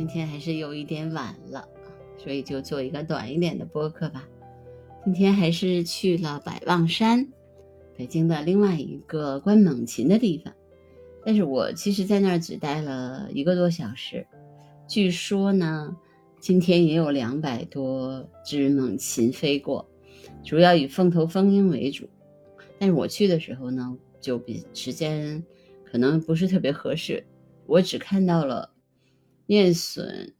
今天还是有一点晚了，所以就做一个短一点的播客吧。今天还是去了百望山，北京的另外一个观猛禽的地方。但是我其实在那儿只待了一个多小时。据说呢，今天也有两百多只猛禽飞过，主要以凤头蜂鹰为主。但是我去的时候呢，就比时间可能不是特别合适，我只看到了燕隼、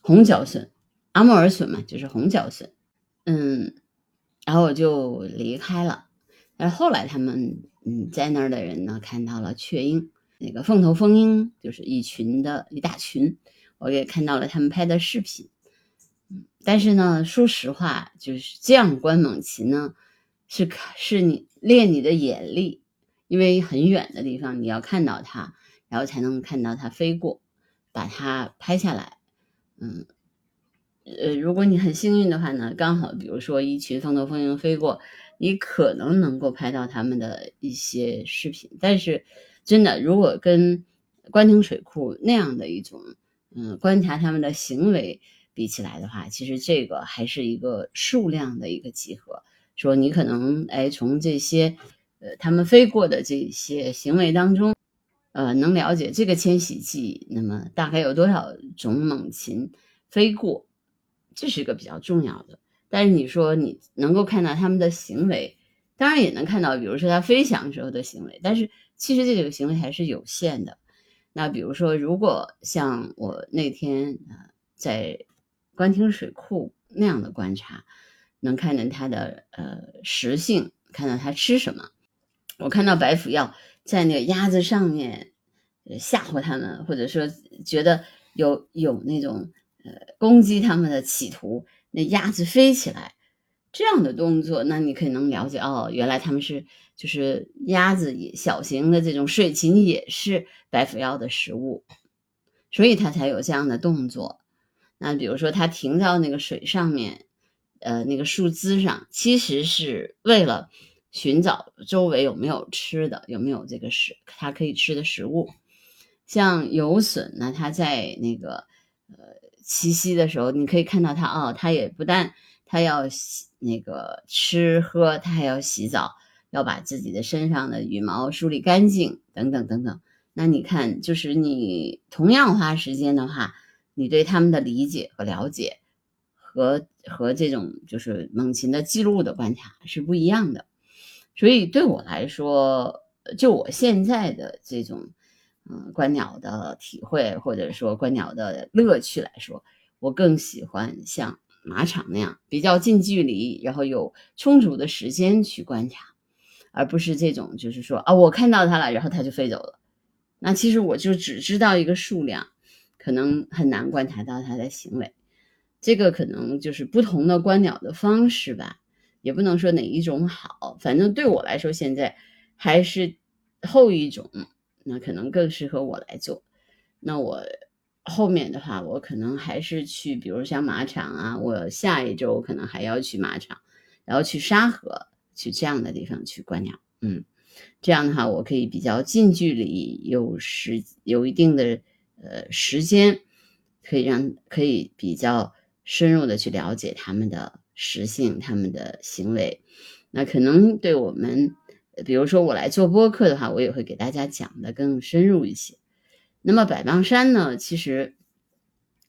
红角隼、阿穆尔隼嘛，就是红角隼，嗯，然后我就离开了。但是后来他们嗯在那儿的人呢，看到了雀鹰，那个凤头蜂鹰，就是一群的一大群，我也看到了他们拍的视频。但是呢，说实话，就是这样观猛禽呢。是是你练你的眼力，因为很远的地方你要看到它，然后才能看到它飞过，把它拍下来。嗯，呃，如果你很幸运的话呢，刚好比如说一群凤头蜂鹰飞过，你可能能够拍到他们的一些视频。但是，真的，如果跟关亭水库那样的一种嗯观察他们的行为比起来的话，其实这个还是一个数量的一个集合。说你可能哎，从这些呃他们飞过的这些行为当中，呃，能了解这个迁徙季，那么大概有多少种猛禽飞过，这是一个比较重要的。但是你说你能够看到它们的行为，当然也能看到，比如说它飞翔时候的行为，但是其实这个行为还是有限的。那比如说，如果像我那天呃在官厅水库那样的观察。能看见它的呃食性，看到它吃什么。我看到白腹鹞在那个鸭子上面吓唬它们，或者说觉得有有那种呃攻击它们的企图，那鸭子飞起来这样的动作，那你可以能了解哦，原来他们是就是鸭子也小型的这种水禽也是白腹鹞的食物，所以它才有这样的动作。那比如说它停到那个水上面。呃，那个树枝上其实是为了寻找周围有没有吃的，有没有这个食它可以吃的食物。像游隼呢，它在那个呃栖息的时候，你可以看到它哦，它也不但它要洗那个吃喝，它还要洗澡，要把自己的身上的羽毛梳理干净，等等等等。那你看，就是你同样花时间的话，你对它们的理解和了解。和和这种就是猛禽的记录的观察是不一样的，所以对我来说，就我现在的这种嗯观鸟的体会或者说观鸟的乐趣来说，我更喜欢像马场那样比较近距离，然后有充足的时间去观察，而不是这种就是说啊我看到它了，然后它就飞走了，那其实我就只知道一个数量，可能很难观察到它的行为。这个可能就是不同的观鸟的方式吧，也不能说哪一种好，反正对我来说现在还是后一种，那可能更适合我来做。那我后面的话，我可能还是去，比如像马场啊，我下一周可能还要去马场，然后去沙河，去这样的地方去观鸟。嗯，这样的话，我可以比较近距离，有时有一定的呃时间，可以让可以比较。深入的去了解他们的实性、他们的行为，那可能对我们，比如说我来做播客的话，我也会给大家讲的更深入一些。那么百望山呢，其实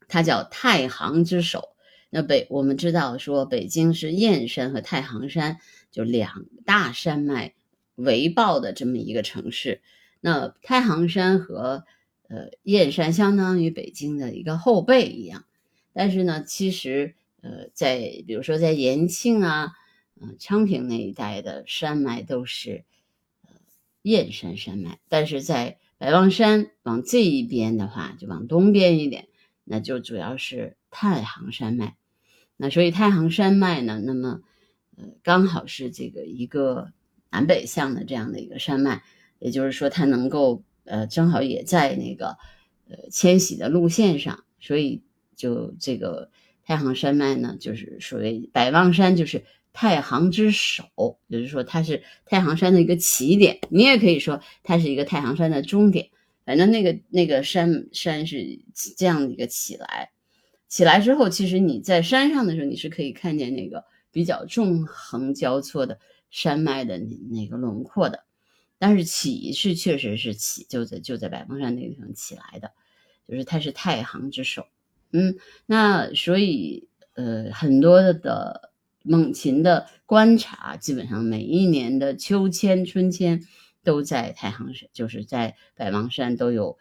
它叫太行之首。那北我们知道说，北京是燕山和太行山就两大山脉围抱的这么一个城市。那太行山和呃燕山相当于北京的一个后背一样。但是呢，其实，呃，在比如说在延庆啊，嗯，昌平那一带的山脉都是，呃，燕山山脉。但是在白望山往这一边的话，就往东边一点，那就主要是太行山脉。那所以太行山脉呢，那么，呃，刚好是这个一个南北向的这样的一个山脉，也就是说它能够，呃，正好也在那个，呃，迁徙的路线上，所以。就这个太行山脉呢，就是属于百望山，就是太行之首，就是说它是太行山的一个起点。你也可以说它是一个太行山的终点。反正那个那个山山是这样的一个起来，起来之后，其实你在山上的时候，你是可以看见那个比较纵横交错的山脉的那个轮廓的。但是起是确实是起，就在就在百望山那个地方起来的，就是它是太行之首。嗯，那所以呃很多的猛禽的观察，基本上每一年的秋千、春千。都在太行山，就是在百望山都有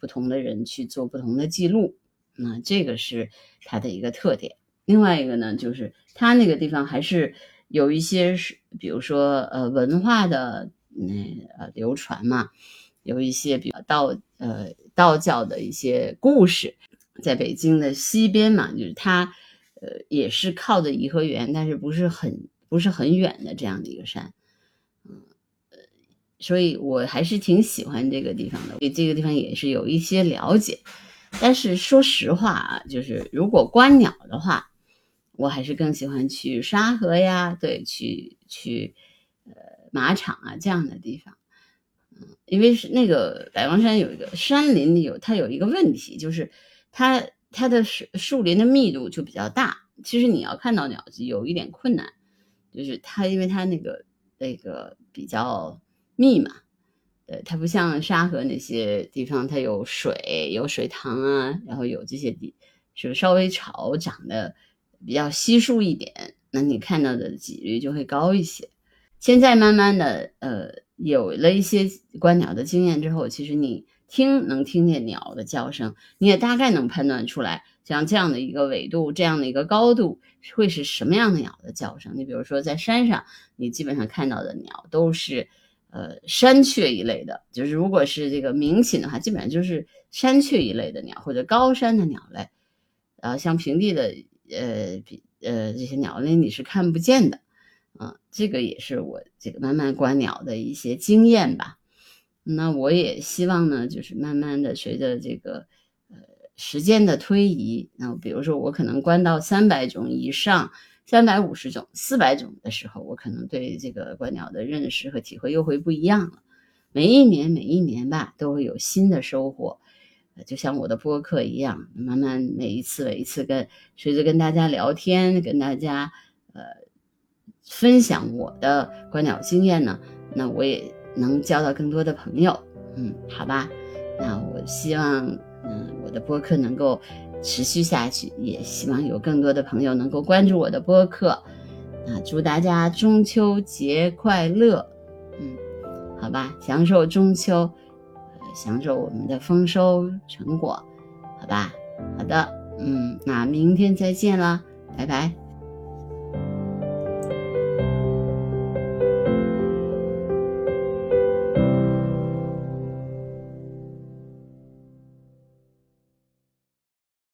不同的人去做不同的记录，那这个是它的一个特点。另外一个呢，就是它那个地方还是有一些是，比如说呃文化的那呃流传嘛，有一些比较道呃道教的一些故事，在北京的西边嘛，就是它呃也是靠着颐和园，但是不是很不是很远的这样的一个山。嗯所以我还是挺喜欢这个地方的，对这个地方也是有一些了解。但是说实话啊，就是如果观鸟的话，我还是更喜欢去沙河呀，对，去去呃马场啊这样的地方。嗯，因为是那个百望山有一个山林里有它有一个问题，就是它它的树树林的密度就比较大，其实你要看到鸟有一点困难，就是它因为它那个那个比较。密嘛，对，它不像沙河那些地方，它有水，有水塘啊，然后有这些地，是稍微草长得比较稀疏一点，那你看到的几率就会高一些。现在慢慢的，呃，有了一些观鸟的经验之后，其实你听能听见鸟的叫声，你也大概能判断出来，像这样的一个纬度，这样的一个高度会是什么样的鸟的叫声。你比如说在山上，你基本上看到的鸟都是。呃，山雀一类的，就是如果是这个鸣禽的话，基本上就是山雀一类的鸟或者高山的鸟类，呃，像平地的，呃，比呃这些鸟类你是看不见的，啊，这个也是我这个慢慢观鸟的一些经验吧。那我也希望呢，就是慢慢的随着这个呃时间的推移，那比如说我可能观到三百种以上。三百五十种、四百种的时候，我可能对这个观鸟的认识和体会又会不一样了。每一年、每一年吧，都会有新的收获。就像我的播客一样，慢慢每一次、每一次跟随着跟大家聊天，跟大家呃分享我的观鸟经验呢，那我也能交到更多的朋友。嗯，好吧，那我希望嗯我的播客能够。持续下去，也希望有更多的朋友能够关注我的播客。啊，祝大家中秋节快乐！嗯，好吧，享受中秋，享受我们的丰收成果，好吧？好的，嗯，那明天再见了，拜拜。